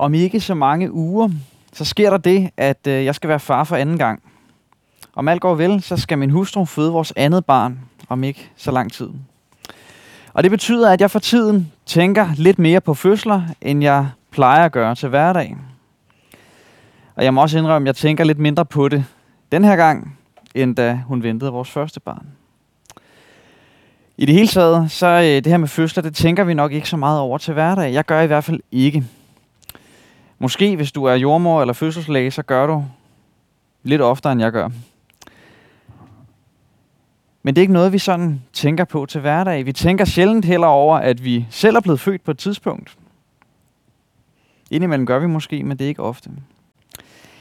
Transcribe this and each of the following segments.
Om ikke så mange uger, så sker der det, at øh, jeg skal være far for anden gang. Om alt går vel, så skal min hustru føde vores andet barn om ikke så lang tid. Og det betyder, at jeg for tiden tænker lidt mere på fødsler, end jeg plejer at gøre til hverdag. Og jeg må også indrømme, at jeg tænker lidt mindre på det den her gang, end da hun ventede vores første barn. I det hele taget, så øh, det her med fødsler, det tænker vi nok ikke så meget over til hverdag. Jeg gør i hvert fald ikke. Måske hvis du er jordmor eller fødselslæge, så gør du lidt oftere, end jeg gør. Men det er ikke noget, vi sådan tænker på til hverdag. Vi tænker sjældent heller over, at vi selv er blevet født på et tidspunkt. Indimellem gør vi måske, men det er ikke ofte.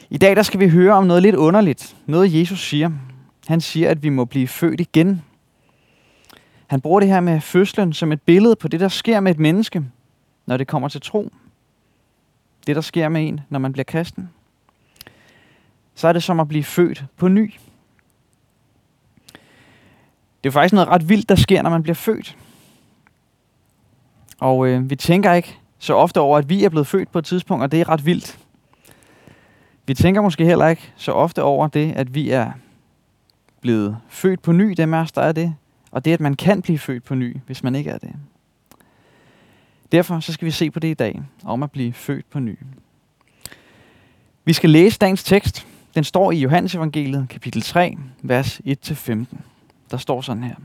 I dag der skal vi høre om noget lidt underligt. Noget Jesus siger. Han siger, at vi må blive født igen. Han bruger det her med fødslen som et billede på det, der sker med et menneske, når det kommer til tro. Det, der sker med en, når man bliver kristen. Så er det som at blive født på ny. Det er faktisk noget ret vildt, der sker, når man bliver født. Og øh, vi tænker ikke så ofte over, at vi er blevet født på et tidspunkt, og det er ret vildt. Vi tænker måske heller ikke så ofte over det, at vi er blevet født på ny, dem af os, der er det. Og det, at man kan blive født på ny, hvis man ikke er det. Derfor så skal vi se på det i dag, om at blive født på ny. Vi skal læse dagens tekst. Den står i Johannes evangeliet, kapitel 3, vers 1-15. Der står sådan her.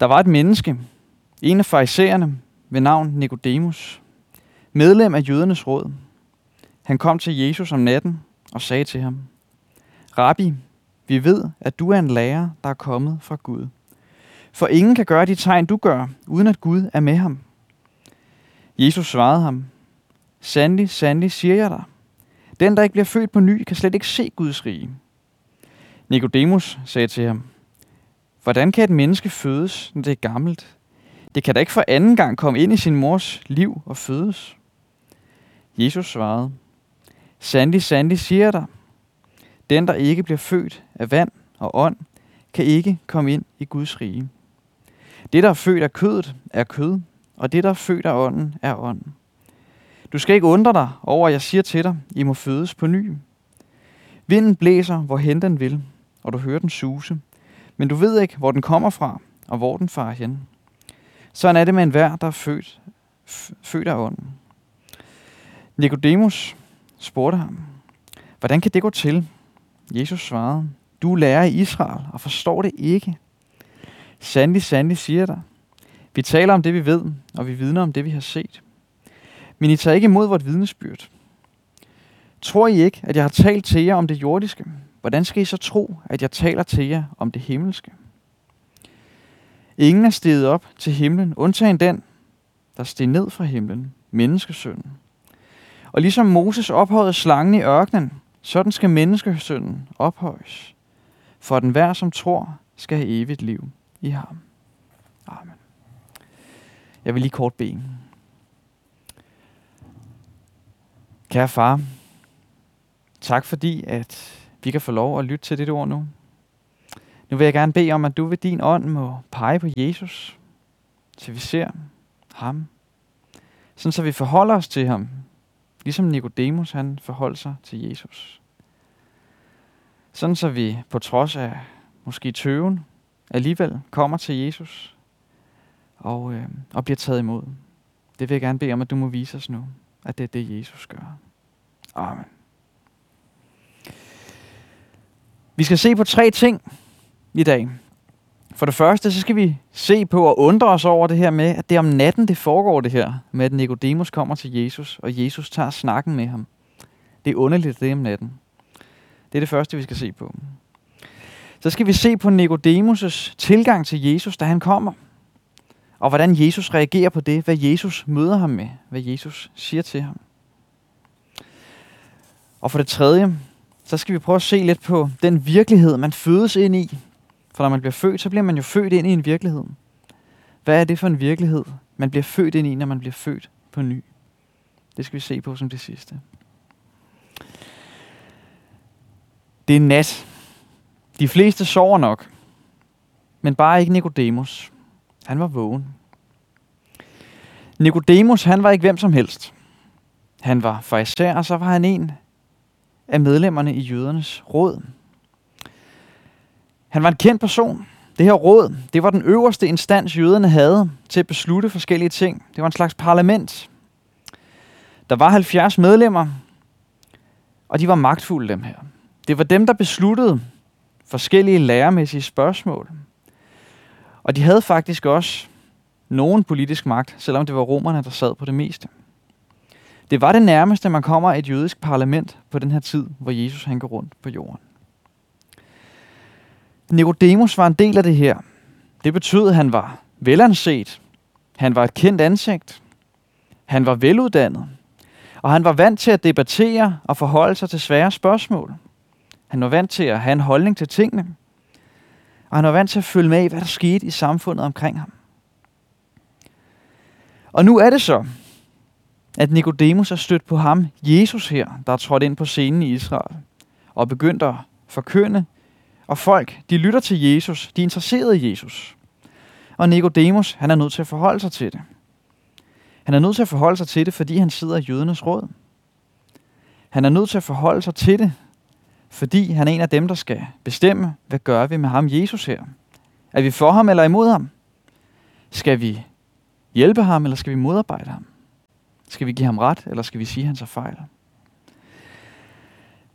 Der var et menneske, en af farisæerne ved navn Nikodemus, medlem af jødernes råd. Han kom til Jesus om natten og sagde til ham, Rabbi, vi ved, at du er en lærer, der er kommet fra Gud. For ingen kan gøre de tegn, du gør, uden at Gud er med ham. Jesus svarede ham, Sandelig, sandelig siger jeg dig. Den, der ikke bliver født på ny, kan slet ikke se Guds rige. Nikodemus sagde til ham, Hvordan kan et menneske fødes, når det er gammelt? Det kan da ikke for anden gang komme ind i sin mors liv og fødes. Jesus svarede, Sandelig, sandelig siger jeg dig, den, der ikke bliver født af vand og ånd, kan ikke komme ind i Guds rige. Det, der er født af kødet, er kød, og det, der er født af ånden, er ånd. Du skal ikke undre dig over, at jeg siger til dig, I må fødes på ny. Vinden blæser, hvor hen den vil, og du hører den suse, men du ved ikke, hvor den kommer fra, og hvor den farer hen. Sådan er det med enhver, der er født, født af ånden. Nikodemus spurgte ham, hvordan kan det gå til? Jesus svarede, du lærer i Israel og forstår det ikke. Sandelig, sandelig siger der. Vi taler om det, vi ved, og vi vidner om det, vi har set. Men I tager ikke imod vort vidnesbyrd. Tror I ikke, at jeg har talt til jer om det jordiske? Hvordan skal I så tro, at jeg taler til jer om det himmelske? Ingen er steget op til himlen, undtagen den, der steg ned fra himlen, menneskesønnen. Og ligesom Moses ophøjede slangen i ørkenen, sådan skal menneskesønnen ophøjes, for den hver, som tror, skal have evigt liv i ham. Amen. Jeg vil lige kort bede. Kære far, tak fordi, at vi kan få lov at lytte til dit ord nu. Nu vil jeg gerne bede om, at du ved din ånd må pege på Jesus, så vi ser ham. Sådan så vi forholder os til ham, ligesom Nikodemus han forholdt sig til Jesus. Sådan så vi på trods af måske tøven alligevel kommer til Jesus og, øh, og bliver taget imod. Det vil jeg gerne bede om, at du må vise os nu, at det er det, Jesus gør. Amen. Vi skal se på tre ting i dag. For det første, så skal vi se på og undre os over det her med, at det om natten, det foregår det her, med at Nikodemus kommer til Jesus, og Jesus tager snakken med ham. Det er underligt, det er om natten. Det er det første, vi skal se på. Så skal vi se på Nikodemus' tilgang til Jesus, da han kommer. Og hvordan Jesus reagerer på det, hvad Jesus møder ham med, hvad Jesus siger til ham. Og for det tredje, så skal vi prøve at se lidt på den virkelighed, man fødes ind i. For når man bliver født, så bliver man jo født ind i en virkelighed. Hvad er det for en virkelighed, man bliver født ind i, når man bliver født på ny? Det skal vi se på som det sidste. Det er nat. De fleste sover nok, men bare ikke Nikodemus. Han var vågen. Nikodemus, han var ikke hvem som helst. Han var farisæer, og så var han en af medlemmerne i jødernes råd. Han var en kendt person. Det her råd, det var den øverste instans, jøderne havde til at beslutte forskellige ting. Det var en slags parlament. Der var 70 medlemmer, og de var magtfulde dem her. Det var dem, der besluttede forskellige læremæssige spørgsmål. Og de havde faktisk også nogen politisk magt, selvom det var romerne, der sad på det meste. Det var det nærmeste, man kommer et jødisk parlament på den her tid, hvor Jesus han går rundt på jorden. Nicodemus var en del af det her. Det betød, at han var velanset. Han var et kendt ansigt. Han var veluddannet. Og han var vant til at debattere og forholde sig til svære spørgsmål. Han var vant til at have en holdning til tingene. Og han var vant til at følge med i, hvad der skete i samfundet omkring ham. Og nu er det så, at Nikodemus er stødt på ham, Jesus her, der er trådt ind på scenen i Israel, og begyndt at forkynde, og folk, de lytter til Jesus, de er interesserede i Jesus. Og Nikodemus, han er nødt til at forholde sig til det. Han er nødt til at forholde sig til det, fordi han sidder i jødernes råd. Han er nødt til at forholde sig til det, fordi han er en af dem, der skal bestemme, hvad gør vi med ham, Jesus her? Er vi for ham eller imod ham? Skal vi hjælpe ham, eller skal vi modarbejde ham? Skal vi give ham ret, eller skal vi sige, at han så fejl?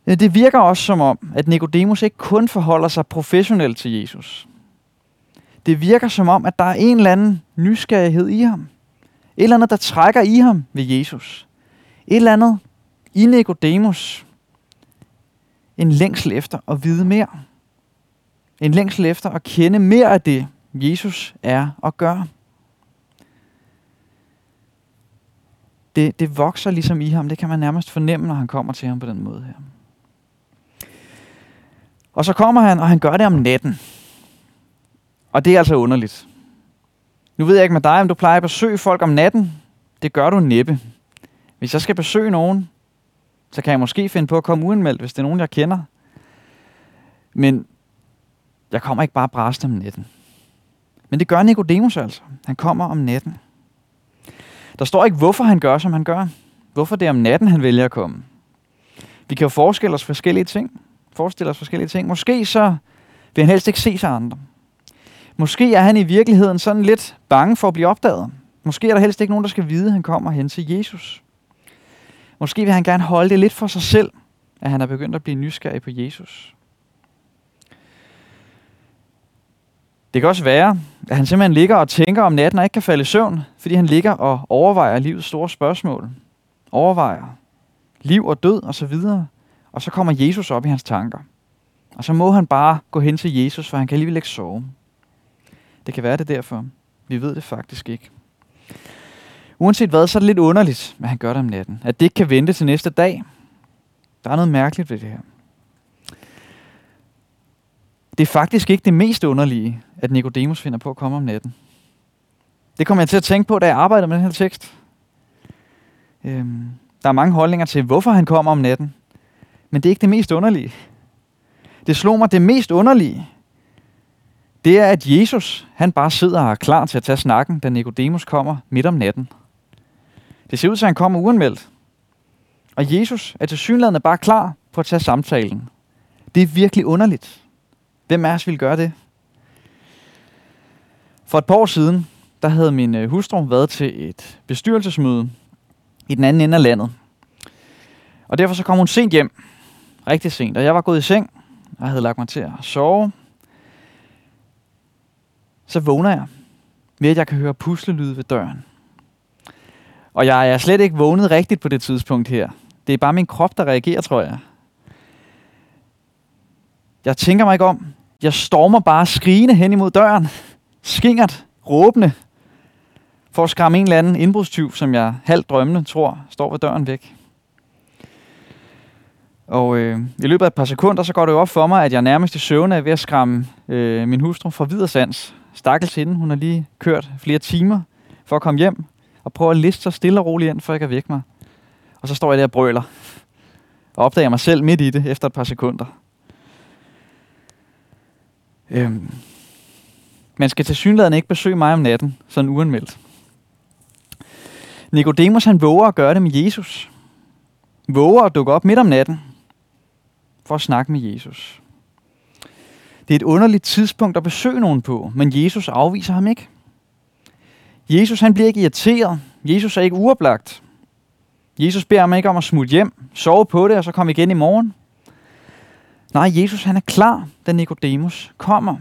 Det virker også som om, at Nikodemus ikke kun forholder sig professionelt til Jesus. Det virker som om, at der er en eller anden nysgerrighed i ham. Et eller andet, der trækker i ham ved Jesus. Et eller andet i Nikodemus. En længsel efter at vide mere. En længsel efter at kende mere af det, Jesus er og gør. Det, det vokser ligesom i ham. Det kan man nærmest fornemme, når han kommer til ham på den måde her. Og så kommer han, og han gør det om natten. Og det er altså underligt. Nu ved jeg ikke med dig, om du plejer at besøge folk om natten. Det gør du næppe. Hvis jeg skal besøge nogen, så kan jeg måske finde på at komme uanmeldt, hvis det er nogen, jeg kender. Men jeg kommer ikke bare bræst om natten. Men det gør Nikodemus altså. Han kommer om natten. Der står ikke, hvorfor han gør, som han gør. Hvorfor det er om natten, han vælger at komme. Vi kan jo forestille os forskellige ting. Forestille os forskellige ting. Måske så vil han helst ikke se sig andre. Måske er han i virkeligheden sådan lidt bange for at blive opdaget. Måske er der helst ikke nogen, der skal vide, at han kommer hen til Jesus. Måske vil han gerne holde det lidt for sig selv, at han er begyndt at blive nysgerrig på Jesus. Det kan også være, at han simpelthen ligger og tænker om natten og ikke kan falde i søvn, fordi han ligger og overvejer livets store spørgsmål. Overvejer liv og død og så videre. Og så kommer Jesus op i hans tanker. Og så må han bare gå hen til Jesus, for han kan alligevel ikke sove. Det kan være det derfor. Vi ved det faktisk ikke. Uanset hvad, så er det lidt underligt, hvad han gør det om natten. At det ikke kan vente til næste dag. Der er noget mærkeligt ved det her. Det er faktisk ikke det mest underlige, at Nikodemus finder på at komme om natten. Det kommer jeg til at tænke på, da jeg arbejder med den her tekst. Øhm, der er mange holdninger til, hvorfor han kommer om natten. Men det er ikke det mest underlige. Det slog mig, det mest underlige, det er, at Jesus, han bare sidder og er klar til at tage snakken, da Nikodemus kommer midt om natten. Det ser ud til, at han kommer uanmeldt. Og Jesus er til synligheden bare klar på at tage samtalen. Det er virkelig underligt. Hvem af os vil gøre det? For et par år siden, der havde min øh, hustru været til et bestyrelsesmøde i den anden ende af landet. Og derfor så kom hun sent hjem. Rigtig sent. Og jeg var gået i seng og havde lagt mig til at sove. Så vågner jeg ved, at jeg kan høre puslelyde ved døren. Og jeg er slet ikke vågnet rigtigt på det tidspunkt her. Det er bare min krop, der reagerer, tror jeg. Jeg tænker mig ikke om. Jeg stormer bare skrigende hen imod døren. Skingert, råbende. For at skræmme en eller anden indbrudstyv, som jeg halvt drømmende tror står ved døren væk. Og øh, i løbet af et par sekunder, så går det jo op for mig, at jeg nærmest i søvn er ved at skræmme øh, min hustru fra videresands. Stakkels hende, hun har lige kørt flere timer for at komme hjem og prøver at liste sig stille og roligt ind, før jeg kan vække mig. Og så står jeg der og brøler. Og opdager mig selv midt i det efter et par sekunder. Øhm. Man skal til synligheden ikke besøge mig om natten, sådan uanmeldt. Nikodemus han våger at gøre det med Jesus. Våger at dukke op midt om natten for at snakke med Jesus. Det er et underligt tidspunkt at besøge nogen på, men Jesus afviser ham ikke. Jesus han bliver ikke irriteret. Jesus er ikke uoplagt. Jesus beder ham ikke om at smutte hjem, sove på det og så komme igen i morgen. Nej, Jesus han er klar, da Nikodemus kommer.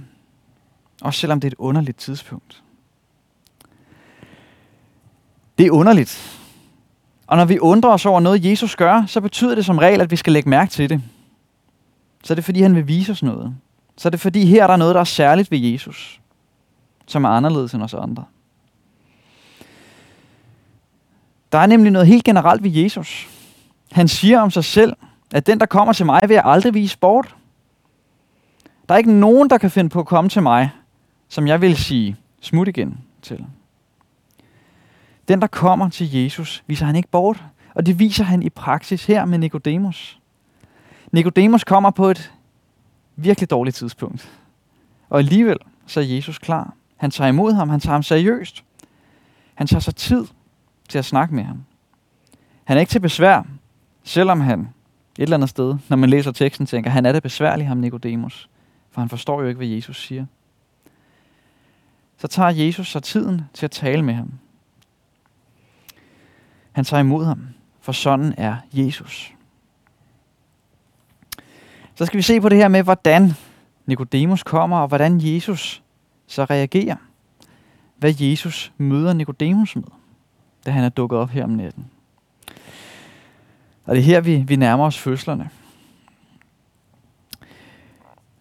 Også selvom det er et underligt tidspunkt. Det er underligt. Og når vi undrer os over noget, Jesus gør, så betyder det som regel, at vi skal lægge mærke til det. Så er det fordi, han vil vise os noget. Så er det fordi, her er der noget, der er særligt ved Jesus, som er anderledes end os andre. Der er nemlig noget helt generelt ved Jesus. Han siger om sig selv, at den, der kommer til mig, vil jeg aldrig vise bort. Der er ikke nogen, der kan finde på at komme til mig, som jeg vil sige smut igen til. Den, der kommer til Jesus, viser han ikke bort, og det viser han i praksis her med Nikodemus. Nikodemus kommer på et virkelig dårligt tidspunkt. Og alligevel så er Jesus klar. Han tager imod ham, han tager ham seriøst. Han tager sig tid til at snakke med ham. Han er ikke til besvær, selvom han et eller andet sted, når man læser teksten, tænker, han er det besværlig, ham Nikodemus. For han forstår jo ikke, hvad Jesus siger. Så tager Jesus sig tiden til at tale med ham. Han tager imod ham, for sådan er Jesus. Så skal vi se på det her med, hvordan Nikodemus kommer, og hvordan Jesus så reagerer. Hvad Jesus møder Nikodemus med, da han er dukket op her om natten. Og det er her, vi, vi nærmer os fødslerne.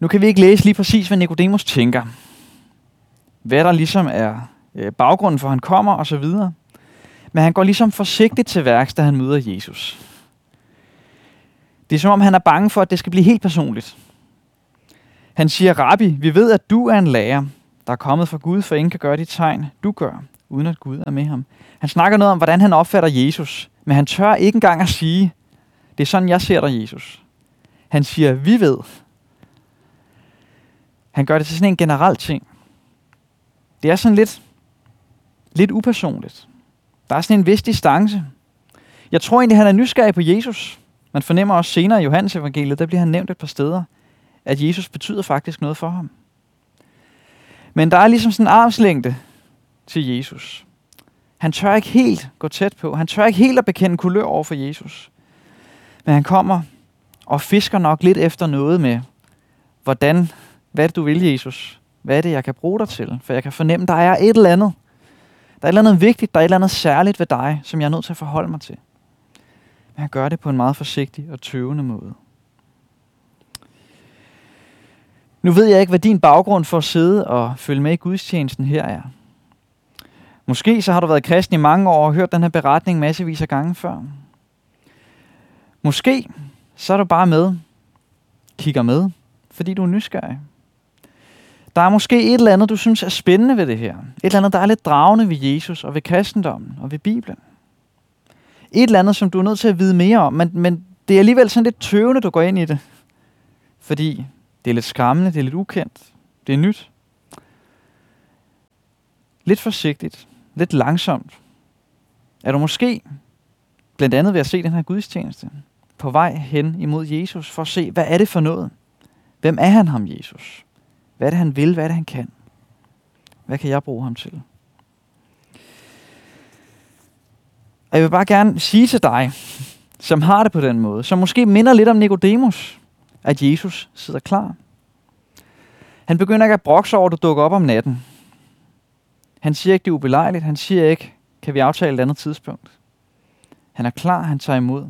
Nu kan vi ikke læse lige præcis, hvad Nikodemus tænker. Hvad der ligesom er øh, baggrunden for, at han kommer og så videre. Men han går ligesom forsigtigt til værks, da han møder Jesus. Det er som om, han er bange for, at det skal blive helt personligt. Han siger, Rabbi, vi ved, at du er en lærer, der er kommet fra Gud, for ingen kan gøre de tegn, du gør, uden at Gud er med ham. Han snakker noget om, hvordan han opfatter Jesus, men han tør ikke engang at sige, det er sådan, jeg ser dig, Jesus. Han siger, vi ved. Han gør det til sådan en generel ting. Det er sådan lidt, lidt upersonligt. Der er sådan en vis distance. Jeg tror egentlig, han er nysgerrig på Jesus. Man fornemmer også senere i Johannes evangeliet, der bliver han nævnt et par steder, at Jesus betyder faktisk noget for ham. Men der er ligesom sådan en armslængde til Jesus. Han tør ikke helt gå tæt på. Han tør ikke helt at bekende kulør over for Jesus. Men han kommer og fisker nok lidt efter noget med, hvordan, hvad er det, du vil, Jesus? Hvad er det, jeg kan bruge dig til? For jeg kan fornemme, der er et eller andet. Der er et eller andet vigtigt, der er et eller andet særligt ved dig, som jeg er nødt til at forholde mig til. Men han gør det på en meget forsigtig og tøvende måde. Nu ved jeg ikke, hvad din baggrund for at sidde og følge med i gudstjenesten her er. Måske så har du været kristen i mange år og hørt den her beretning massevis af gange før. Måske så er du bare med, kigger med, fordi du er nysgerrig. Der er måske et eller andet, du synes er spændende ved det her. Et eller andet, der er lidt dragende ved Jesus og ved kristendommen og ved Bibelen. Et eller andet, som du er nødt til at vide mere om, men, men det er alligevel sådan lidt tøvende, du går ind i det. Fordi det er lidt skræmmende, det er lidt ukendt, det er nyt. Lidt forsigtigt, lidt langsomt. Er du måske, blandt andet ved at se den her gudstjeneste, på vej hen imod Jesus for at se, hvad er det for noget? Hvem er han ham, Jesus? Hvad er det, han vil? Hvad er det, han kan? Hvad kan jeg bruge ham til? Og jeg vil bare gerne sige til dig, som har det på den måde, som måske minder lidt om Nikodemus, at Jesus sidder klar. Han begynder ikke at brokse over, at du dukker op om natten. Han siger ikke, det er ubelejligt. Han siger ikke, kan vi aftale et andet tidspunkt. Han er klar, han tager imod.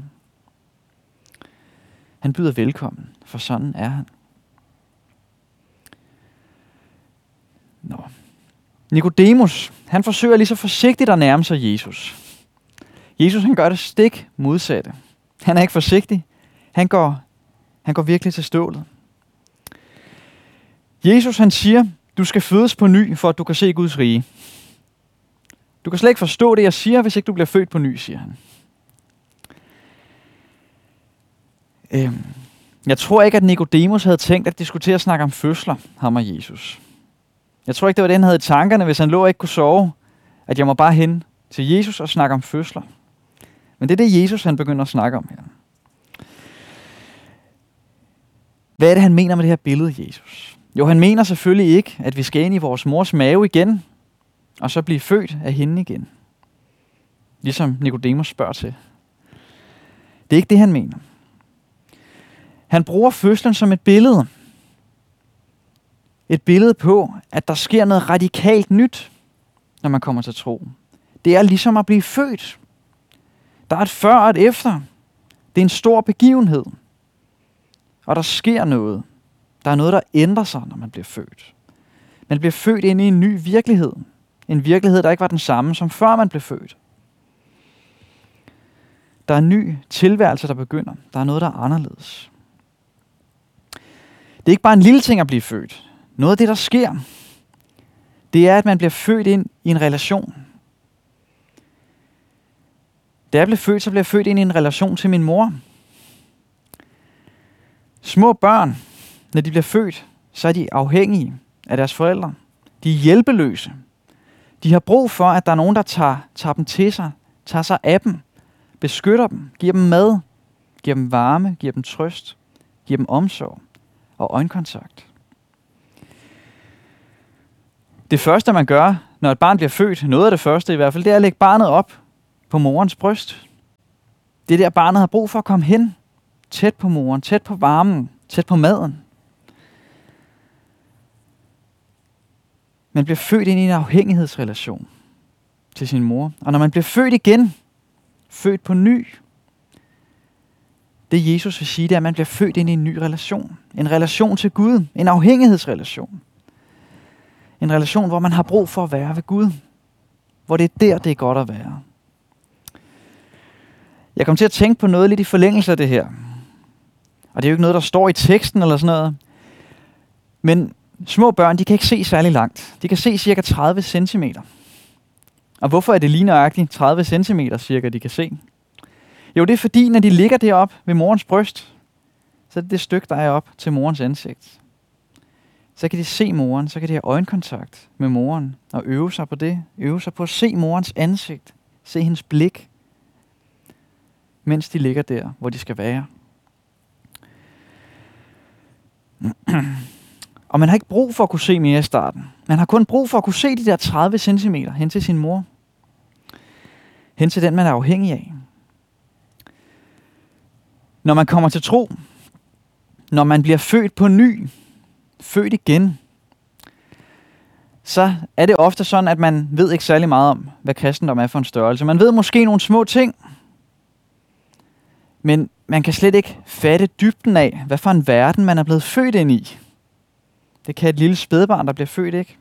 Han byder velkommen, for sådan er han. Nå. Nikodemus, han forsøger lige så forsigtigt at nærme sig Jesus. Jesus han gør det stik modsatte. Han er ikke forsigtig. Han går, han går virkelig til stålet. Jesus han siger, du skal fødes på ny, for at du kan se Guds rige. Du kan slet ikke forstå det, jeg siger, hvis ikke du bliver født på ny, siger han. Øhm, jeg tror ikke, at Nikodemus havde tænkt at diskutere at snakke om fødsler, ham og Jesus. Jeg tror ikke, det var det, han havde i tankerne, hvis han lå og ikke kunne sove, at jeg må bare hen til Jesus og snakke om fødsler. Men det er det, Jesus han begynder at snakke om her. Hvad er det, han mener med det her billede, Jesus? Jo, han mener selvfølgelig ikke, at vi skal ind i vores mors mave igen, og så blive født af hende igen. Ligesom Nikodemus spørger til. Det er ikke det, han mener. Han bruger fødslen som et billede. Et billede på, at der sker noget radikalt nyt, når man kommer til tro. Det er ligesom at blive født. Der er et før og et efter. Det er en stor begivenhed. Og der sker noget. Der er noget, der ændrer sig, når man bliver født. Man bliver født ind i en ny virkelighed. En virkelighed, der ikke var den samme, som før man blev født. Der er en ny tilværelse, der begynder. Der er noget, der er anderledes. Det er ikke bare en lille ting at blive født. Noget af det, der sker, det er, at man bliver født ind i en relation. Da jeg blev født, så blev jeg født ind i en relation til min mor. Små børn, når de bliver født, så er de afhængige af deres forældre. De er hjælpeløse. De har brug for, at der er nogen, der tager, tager dem til sig, tager sig af dem, beskytter dem, giver dem mad, giver dem varme, giver dem trøst, giver dem omsorg og øjenkontakt. Det første, man gør, når et barn bliver født, noget af det første i hvert fald, det er at lægge barnet op på morens bryst. Det er der, barnet har brug for at komme hen, tæt på moren, tæt på varmen, tæt på maden. Man bliver født ind i en afhængighedsrelation til sin mor. Og når man bliver født igen, født på ny, det Jesus vil sige, det er, at man bliver født ind i en ny relation. En relation til Gud. En afhængighedsrelation. En relation, hvor man har brug for at være ved Gud. Hvor det er der, det er godt at være. Jeg kom til at tænke på noget lidt i forlængelse af det her. Og det er jo ikke noget, der står i teksten eller sådan noget. Men små børn, de kan ikke se særlig langt. De kan se cirka 30 cm. Og hvorfor er det lige nøjagtigt 30 cm cirka, de kan se? Jo, det er fordi, når de ligger derop ved morens bryst, så er det det stykke, der er op til morens ansigt. Så kan de se moren, så kan de have øjenkontakt med moren og øve sig på det. Øve sig på at se morens ansigt, se hendes blik, mens de ligger der, hvor de skal være. Og man har ikke brug for at kunne se mere i starten. Man har kun brug for at kunne se de der 30 cm hen til sin mor. Hen til den, man er afhængig af. Når man kommer til tro, når man bliver født på ny, født igen, så er det ofte sådan, at man ved ikke særlig meget om, hvad kristendom er for en størrelse. Man ved måske nogle små ting, men man kan slet ikke fatte dybden af, hvad for en verden man er blevet født ind i. Det kan et lille spædbarn, der bliver født, ikke?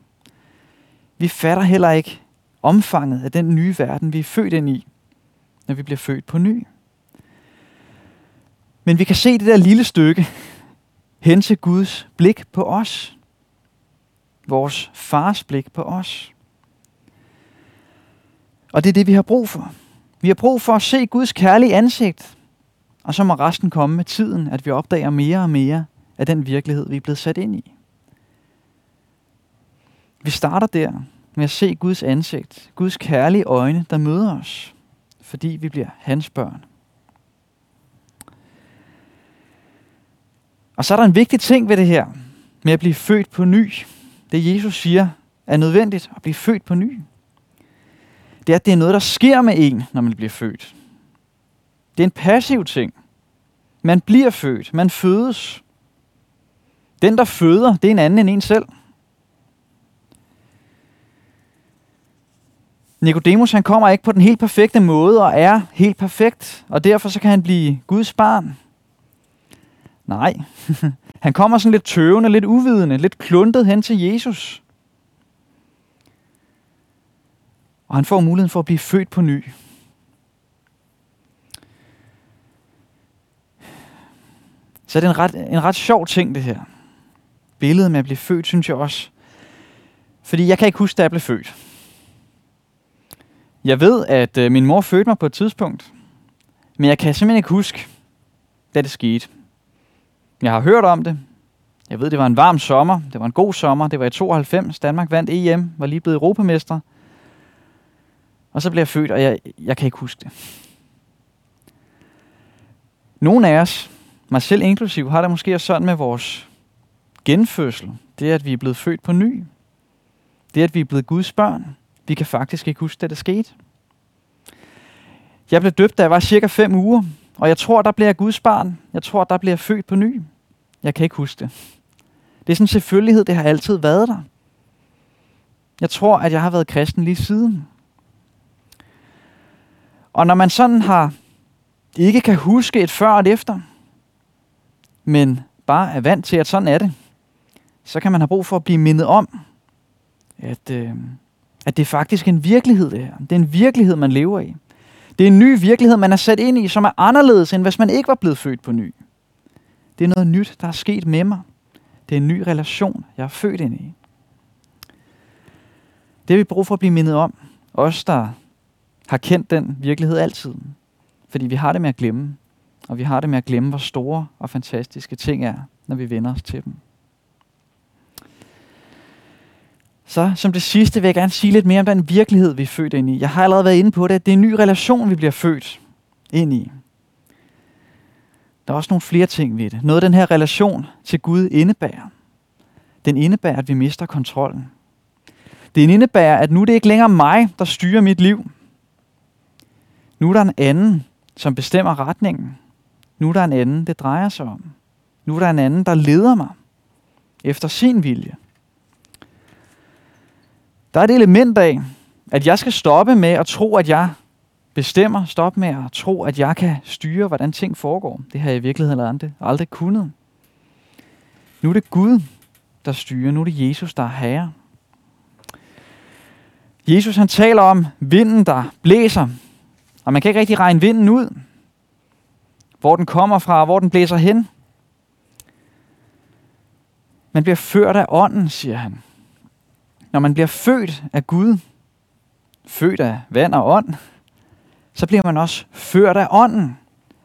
Vi fatter heller ikke omfanget af den nye verden, vi er født ind i, når vi bliver født på ny. Men vi kan se det der lille stykke hen til Guds blik på os. Vores fars blik på os. Og det er det, vi har brug for. Vi har brug for at se Guds kærlige ansigt. Og så må resten komme med tiden, at vi opdager mere og mere af den virkelighed, vi er blevet sat ind i. Vi starter der med at se Guds ansigt, Guds kærlige øjne, der møder os, fordi vi bliver hans børn. Og så er der en vigtig ting ved det her, med at blive født på ny. Det Jesus siger er nødvendigt at blive født på ny. Det er, at det er noget, der sker med en, når man bliver født. Det er en passiv ting. Man bliver født. Man fødes. Den, der føder, det er en anden end en selv. Nikodemus han kommer ikke på den helt perfekte måde og er helt perfekt, og derfor så kan han blive Guds barn. Nej, han kommer sådan lidt tøvende, lidt uvidende, lidt kluntet hen til Jesus. Og han får muligheden for at blive født på ny. Så det er en ret, en ret sjov ting, det her. Billedet med at blive født, synes jeg også. Fordi jeg kan ikke huske, da jeg blev født. Jeg ved, at øh, min mor fødte mig på et tidspunkt, men jeg kan simpelthen ikke huske, da det skete. Jeg har hørt om det. Jeg ved, det var en varm sommer. Det var en god sommer. Det var i 92. Danmark vandt EM, var lige blevet europamester. Og så blev jeg født, og jeg, jeg kan ikke huske det. Nogle af os, mig selv inklusiv, har det måske også sådan med vores genfødsel. Det er, at vi er blevet født på ny. Det er, at vi er blevet Guds børn. Vi kan faktisk ikke huske, det der skete. Jeg blev døbt, da jeg var cirka 5 uger, og jeg tror, der bliver jeg Guds barn. Jeg tror, der bliver jeg født på ny. Jeg kan ikke huske det. Det er sådan en selvfølgelighed, det har altid været der. Jeg tror, at jeg har været kristen lige siden. Og når man sådan har ikke kan huske et før og et efter, men bare er vant til, at sådan er det, så kan man have brug for at blive mindet om, at, øh, at det er faktisk en virkelighed, det her. Det er en virkelighed, man lever i. Det er en ny virkelighed, man er sat ind i, som er anderledes, end hvis man ikke var blevet født på ny. Det er noget nyt, der er sket med mig. Det er en ny relation, jeg er født ind i. Det har vi brug for at blive mindet om. Os, der har kendt den virkelighed altid. Fordi vi har det med at glemme. Og vi har det med at glemme, hvor store og fantastiske ting er, når vi vender os til dem. Så som det sidste vil jeg gerne sige lidt mere om den virkelighed, vi er født ind i. Jeg har allerede været inde på det. Det er en ny relation, vi bliver født ind i. Der er også nogle flere ting ved det. Noget af den her relation til Gud indebærer. Den indebærer, at vi mister kontrollen. Det indebærer, at nu er det ikke længere mig, der styrer mit liv. Nu er der en anden, som bestemmer retningen. Nu er der en anden, det drejer sig om. Nu er der en anden, der leder mig efter sin vilje. Der er et element af, at jeg skal stoppe med at tro, at jeg bestemmer. Stop med at tro, at jeg kan styre, hvordan ting foregår. Det har jeg i virkeligheden aldrig, aldrig kunnet. Nu er det Gud, der styrer. Nu er det Jesus, der er herre. Jesus han taler om vinden, der blæser. Og man kan ikke rigtig regne vinden ud. Hvor den kommer fra, hvor den blæser hen. Man bliver ført af ånden, siger han. Når man bliver født af Gud, født af vand og ånd, så bliver man også ført af ånden.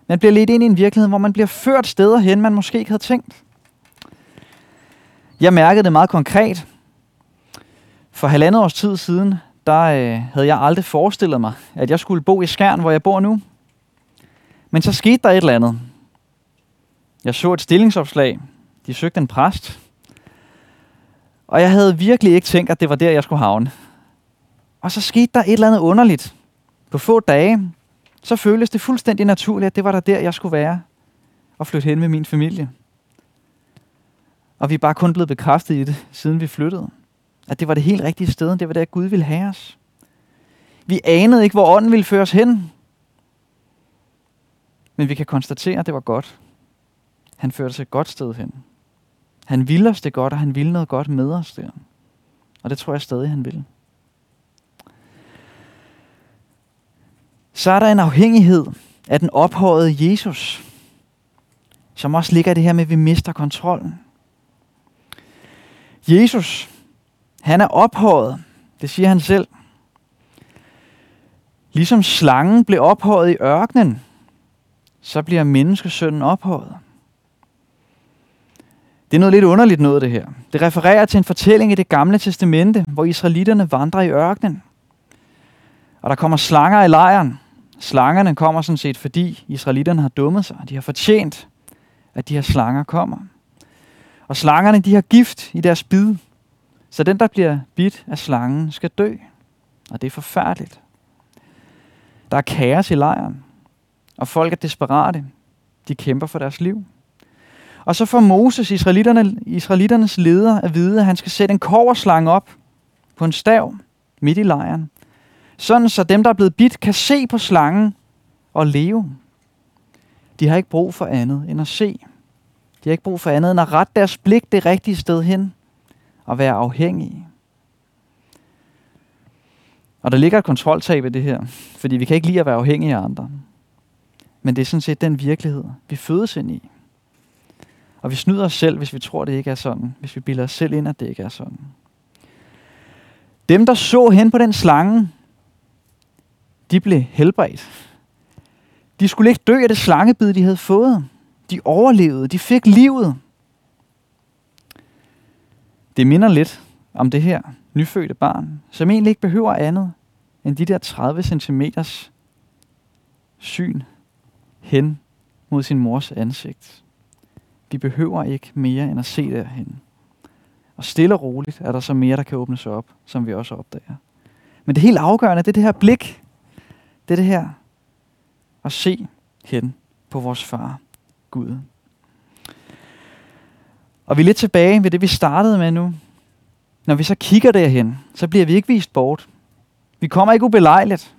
Man bliver lidt ind i en virkelighed, hvor man bliver ført steder hen, man måske ikke havde tænkt. Jeg mærkede det meget konkret. For halvandet års tid siden, der øh, havde jeg aldrig forestillet mig, at jeg skulle bo i Skjern, hvor jeg bor nu. Men så skete der et eller andet. Jeg så et stillingsopslag. De søgte en præst. Og jeg havde virkelig ikke tænkt, at det var der, jeg skulle havne. Og så skete der et eller andet underligt. På få dage, så føltes det fuldstændig naturligt, at det var der der, jeg skulle være. Og flytte hen med min familie. Og vi er bare kun blevet bekræftet i det, siden vi flyttede. At det var det helt rigtige sted. Det var der, Gud ville have os. Vi anede ikke, hvor ånden ville føre os hen. Men vi kan konstatere, at det var godt. Han førte os et godt sted hen. Han ville os det godt, og han ville noget godt med os der. Og det tror jeg stadig, han vil. Så er der en afhængighed af den ophøjede Jesus, som også ligger i det her med, at vi mister kontrollen. Jesus, han er ophøjet. Det siger han selv. Ligesom slangen blev ophøjet i ørkenen, så bliver menneskesønnen ophøjet. Det er noget lidt underligt noget, det her. Det refererer til en fortælling i det gamle testamente, hvor israelitterne vandrer i ørkenen. Og der kommer slanger i lejren. Slangerne kommer sådan set, fordi israelitterne har dummet sig. De har fortjent, at de her slanger kommer. Og slangerne, de har gift i deres bid. Så den, der bliver bidt af slangen, skal dø. Og det er forfærdeligt. Der er kaos i lejren. Og folk er desperate. De kæmper for deres liv. Og så får Moses, israelitterne, israelitternes leder, at vide, at han skal sætte en koverslange op på en stav midt i lejren. Sådan så dem, der er blevet bidt, kan se på slangen og leve. De har ikke brug for andet end at se. De har ikke brug for andet end at rette deres blik det rigtige sted hen og være afhængige. Og der ligger et kontroltab i det her, fordi vi kan ikke lide at være afhængige af andre. Men det er sådan set den virkelighed, vi fødes ind i. Og vi snyder os selv, hvis vi tror, det ikke er sådan. Hvis vi bilder os selv ind, at det ikke er sådan. Dem, der så hen på den slange, de blev helbredt. De skulle ikke dø af det slangebid, de havde fået. De overlevede. De fik livet. Det minder lidt om det her nyfødte barn, som egentlig ikke behøver andet end de der 30 cm syn hen mod sin mors ansigt. Vi behøver ikke mere end at se derhen. Og stille og roligt er der så mere, der kan åbne sig op, som vi også opdager. Men det helt afgørende, det er det her blik. Det er det her at se hen på vores far, Gud. Og vi er lidt tilbage ved det, vi startede med nu. Når vi så kigger derhen, så bliver vi ikke vist bort. Vi kommer ikke ubelejligt.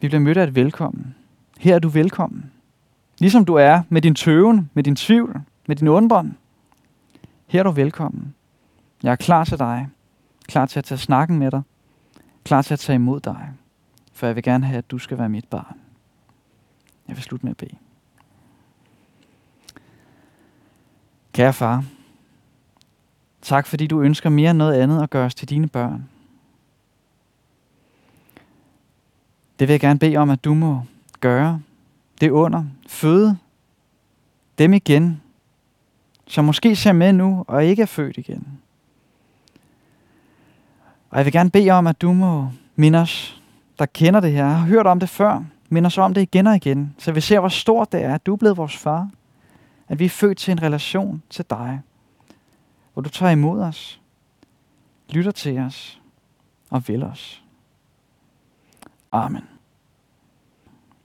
Vi bliver mødt af et velkommen. Her er du velkommen. Ligesom du er med din tøven, med din tvivl, med din undren. Her er du velkommen. Jeg er klar til dig. Klar til at tage snakken med dig. Klar til at tage imod dig. For jeg vil gerne have, at du skal være mit barn. Jeg vil slutte med at bede. Kære far, tak fordi du ønsker mere end noget andet at gøre os til dine børn. Det vil jeg gerne bede om, at du må gøre. Det under. Føde dem igen, som måske ser med nu og ikke er født igen. Og jeg vil gerne bede om, at du må minde os, der kender det her, har hørt om det før, minde os om det igen og igen, så vi ser, hvor stort det er, at du er blevet vores far. At vi er født til en relation til dig, hvor du tager imod os, lytter til os og vil os. Amen.